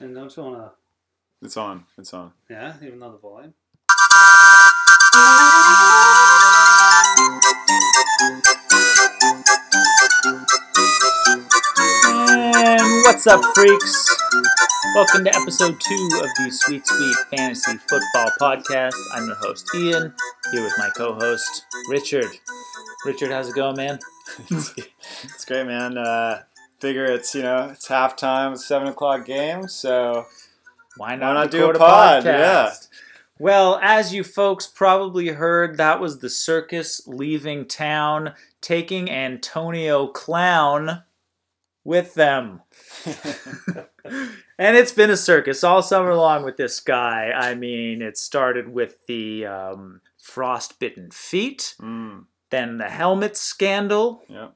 And don't you wanna? It's on. It's on. Yeah, even though the volume. And what's up, freaks? Welcome to episode two of the Sweet Sweet Fantasy Football Podcast. I'm your host, Ian, here with my co host, Richard. Richard, how's it going, man? It's great, man. Uh, figure it's you know it's halftime, it's seven o'clock game, so Why not, not do a pod? Yeah. Well, as you folks probably heard, that was the circus leaving town, taking Antonio Clown with them. and it's been a circus all summer long with this guy. I mean, it started with the um, frostbitten feet, mm, then the helmet scandal, yeah.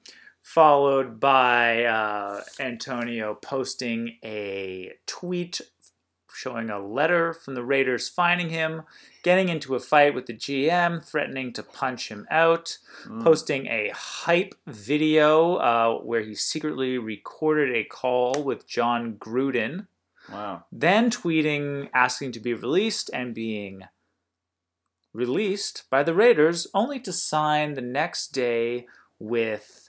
Followed by uh, Antonio posting a tweet showing a letter from the Raiders finding him, getting into a fight with the GM, threatening to punch him out, Mm. posting a hype video uh, where he secretly recorded a call with Jon Gruden, Wow. then tweeting asking to be released and being released by the Raiders, only to sign the next day with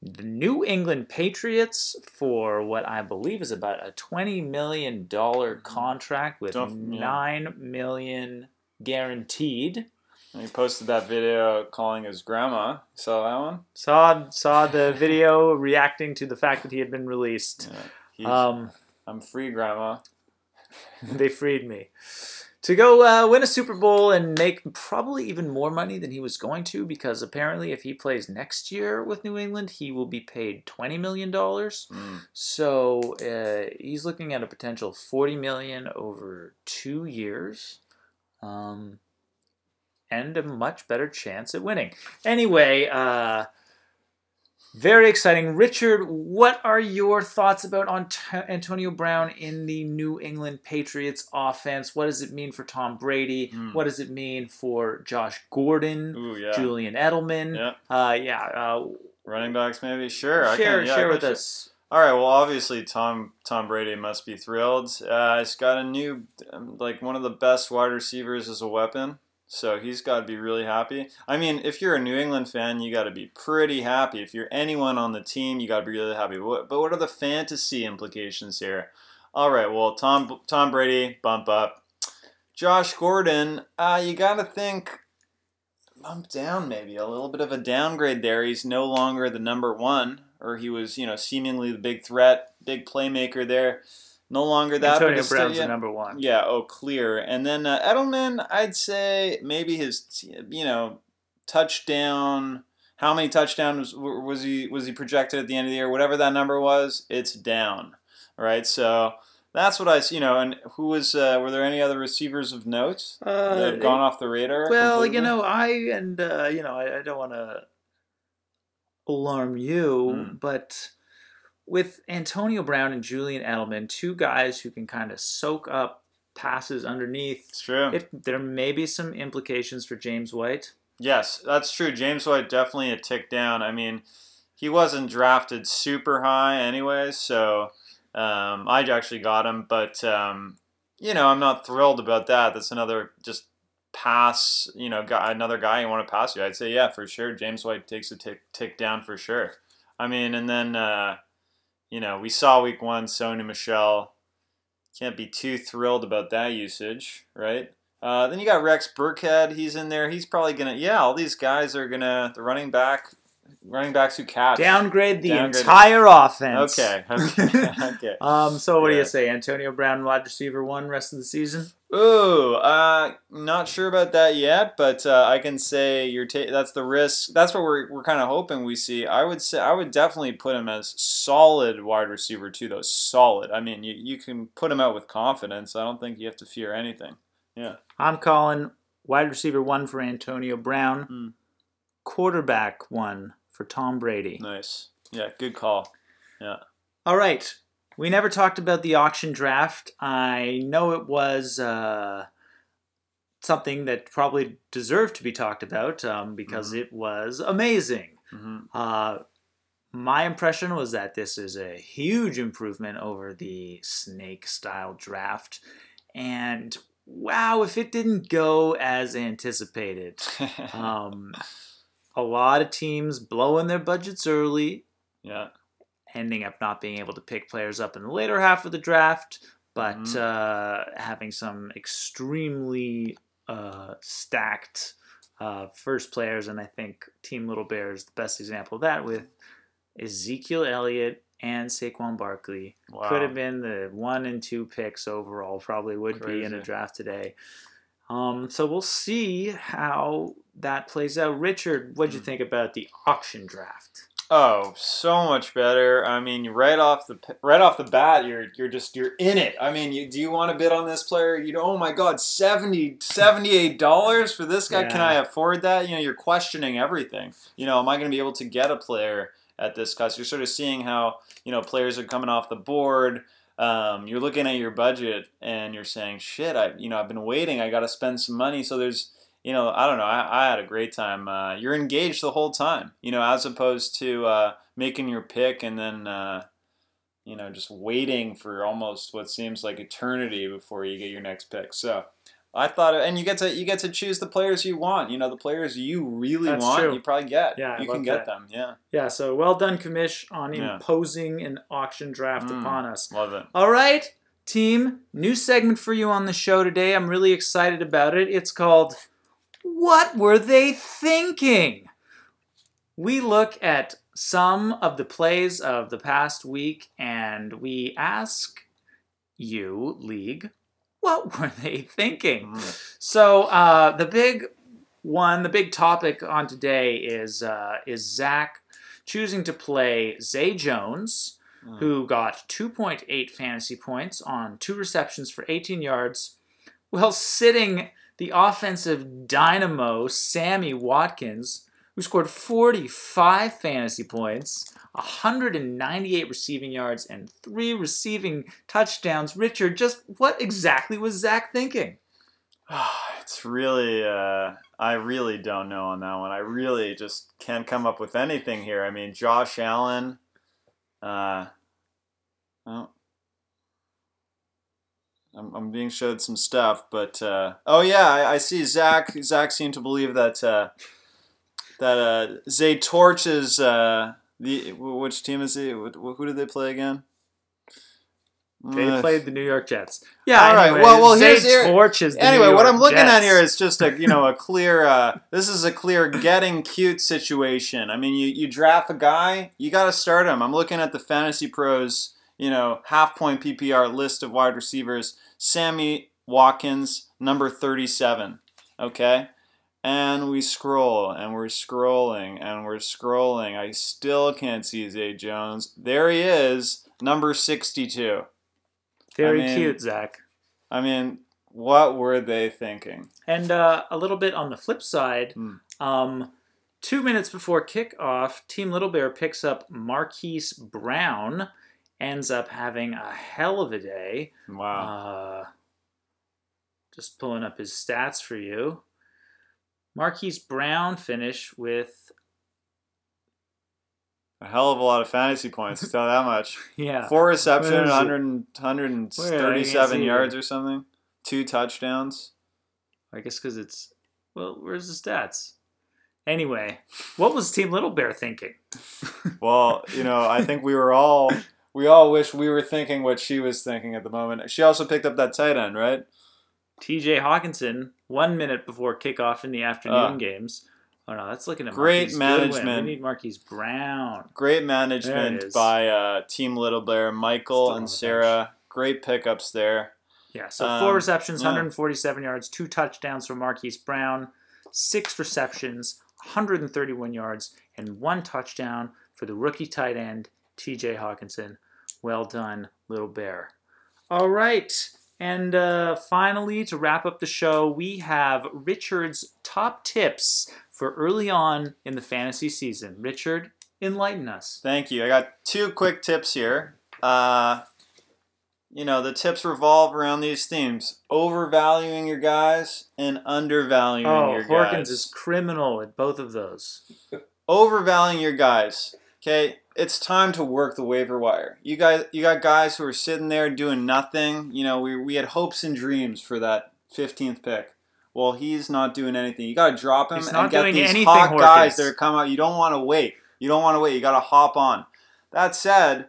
the New England Patriots for what I believe is about a twenty million dollar contract with Don't- yeah. nine million guaranteed. And he posted that video calling his grandma. Saw that one? Saw saw the video reacting to the fact that he had been released. Yeah. Um, I'm free, grandma. they freed me to go uh, win a Super Bowl and make probably even more money than he was going to because apparently if he plays next year with New England, he will be paid twenty million dollars. Mm. So uh, he's looking at a potential 40 million over two years, um, and a much better chance at winning. Anyway, uh, very exciting. Richard, what are your thoughts about Ant- Antonio Brown in the New England Patriots offense? What does it mean for Tom Brady? Hmm. What does it mean for Josh Gordon, Ooh, yeah. Julian Edelman? Yeah. Uh, yeah. Uh, Running backs, maybe. Sure. I share can, yeah, share can with share. us. All right. Well, obviously, Tom Tom Brady must be thrilled. Uh, he's got a new, um, like one of the best wide receivers as a weapon. So he's got to be really happy. I mean, if you're a New England fan, you got to be pretty happy. If you're anyone on the team, you got to be really happy. But but what are the fantasy implications here? All right. Well, Tom Tom Brady bump up. Josh Gordon, uh, you got to think bump down maybe a little bit of a downgrade there. He's no longer the number one, or he was you know seemingly the big threat, big playmaker there. No longer that. Antonio it's Brown's yeah, the number one. yeah, oh, clear. And then uh, Edelman, I'd say maybe his, you know, touchdown. How many touchdowns was he was he projected at the end of the year? Whatever that number was, it's down. Right. So that's what I, s- you know. And who was? Uh, were there any other receivers of note that have gone off the radar? Uh, Well, completely? you know, I and uh, you know, I, I don't want to alarm you, Hmm. but with Antonio Brown and Julian Edelman, two guys who can kind of soak up passes underneath, it's true. if there may be some implications for James White. Yes, that's true. James White definitely a tick down. I mean, he wasn't drafted super high anyway, so um, I actually got him, but um, you know, I'm not thrilled about that. That's another just pass, you know, guy, another guy you want to pass you. I'd say yeah, for sure. James White takes a tick tick down for sure. I mean, and then uh, you know, we saw week one Sony Michel. Can't be too thrilled about that usage, right? Uh, then you got Rex Burkhead. He's in there. He's probably gonna. Yeah, all these guys are gonna. The running back, running backs who catch. Downgrade the Downgrade. entire offense. Okay. Okay. okay. Um. So what do you say, Antonio Brown, wide receiver one, rest of the season? Ooh, uh, not sure about that yet, but uh, I can say you're ta- that's the risk. That's what we're, we're kind of hoping we see. I would say I would definitely put him as solid wide receiver too, though. Solid. I mean, you, you can put him out with confidence. I don't think you have to fear anything. Yeah, I'm calling wide receiver one for Antonio Brown, Hmm. quarterback one for Tom Brady. Nice. Yeah, good call. Yeah. All right. We never talked about the auction draft. I know it was uh, something that probably deserved to be talked about um, because Mhm. it was amazing. hmm Uh, my impression was that this is a huge improvement over the snake style draft. And wow, if it didn't go as anticipated. Um, a lot of teams blowing their budgets early, yeah. Ending up not being able to pick players up in the later half of the draft, but Mhm. uh, having some extremely uh, stacked uh, first players. And I think Team Little Bear is the best example of that with Ezekiel Elliott and Saquon Barkley. Wow. Could have been the one and two picks overall, probably would be in a draft today. Um, so we'll see how that plays out. Richard, what'd you Hmm. think about the auction draft? Oh, so much better. I mean, right off the right off the bat, you're you're just you're in it. I mean, you, do you want to bid on this player? You know, oh my God, 70 dollars for this guy. Can I afford that? You know, you're questioning everything. You know, am I going to be able to get a player at this cost? You're sort of seeing how you know players are coming off the board. Um, you're looking at your budget and you're saying, shit, I you know I've been waiting. I got to spend some money. So there's you know, I don't know. I, I had a great time. Uh, you're engaged the whole time, you know, as opposed to uh, making your pick and then, uh, you know, just waiting for almost what seems like eternity before you get your next pick. So I thought, and you get to you get to choose the players you want. You know, the players you really That's want, true. you probably get. Yeah, you love can get that. them. Yeah, Yeah, so well done, Commish, on Yeah. imposing an auction draft Mm. upon us. love it. All right, team, new segment for you on the show today. I'm really excited about it. It's called What Were They Thinking? We look at some of the plays of the past week and we ask you, League, what were they thinking? Mm. So uh, the big one, the big topic on today is uh, is Zach choosing to play Zay Jones, Mm. who got 2.8 fantasy points on two receptions for 18 yards, while sitting the offensive dynamo Sammy Watkins, who scored 45 fantasy points. 198 receiving yards and three receiving touchdowns. Richard, just what exactly was Zach thinking? it's really, uh, I really don't know on that one. I really just can't come up with anything here. I mean, Josh Allen, uh, I'm, I'm being showed some stuff, but uh, oh yeah, I, I see Zach. Zach seemed to believe that uh, that uh, Zay torches uh, the which team is he? Who did they play again? They Uh, played the New York Jets. Yeah. All right, Anyway, well- well, Zay here's- here- anyway, what I'm looking at here is just a you know a clear. Uh, this is a clear getting cute situation. I mean, you you draft a guy, you got to start him. I'm looking at the Fantasy Pros, you know, half point PPR list of wide receivers. Sammy Watkins, number 37. Okay. And we scroll and we're scrolling and we're scrolling. I still can't see Zay Jones. There he is, number 62. very I mean- cute, Zach. I mean, what were they thinking? And uh, a little bit on the flip side, Hmm. um, two minutes before kickoff, Team Little Bear picks up Marquise Brown, ends up having a hell of a day. Wow. Uh, just pulling up his stats for you. Marquise Brown finished with a hell of a lot of fantasy points, to tell that much. yeah Four receptions, Where is 100, Where? I can't 137 yards or something. Two touchdowns. I guess because it's well, where's the stats? Anyway, what was Team Little Bear thinking? Well, you know, I think we were all we all wish we were thinking what she was thinking at the moment. She also picked up that tight end, right? T.J. Hockenson, one minute before kickoff in the afternoon Ah. games. Oh no, that's looking at Great Marquise management. We need Marquise Brown. Great management by uh, Team Little Bear, Michael and Sarah. Great pickups there. Yeah, so Um, four receptions, yeah. 147 yards, two touchdowns for Marquise Brown, six receptions, 131 yards, and one touchdown for the rookie tight end, TJ Hockenson. Well done, Little Bear. All right. And uh, finally, to wrap up the show, we have Richard's top tips for early on in the fantasy season. Richard, enlighten us. Thank you. I got two quick tips here. Uh, you know, the tips revolve around these themes overvaluing your guys and undervaluing Oh, your Horkins guys. Horkins is criminal at both of those. overvaluing your guys. Okay, it's time to work the waiver wire. You guys, you got guys who are sitting there doing nothing. You know, we we had hopes and dreams for that 15th pick. Well, he's not doing anything. You got to drop him He's and get these anything, hot guys that are coming out. You don't want to wait. You don't want to wait. You got to hop on. That said,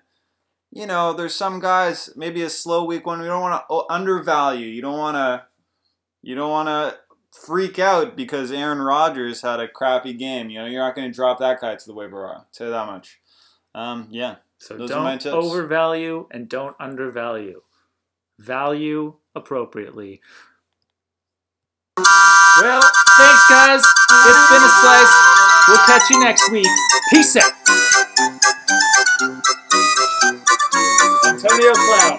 you know, there's some guys maybe a slow week one. We don't want to undervalue. You don't want to. You don't want to freak out because Aaron Rodgers had a crappy game. You know, you're not going to drop that guy to the waiver wire. You that much. Um, yeah. So Those don't overvalue and don't undervalue. Value appropriately. Well, thanks guys. It's been a slice. We'll catch you next week. Peace out. Antonio Cloud.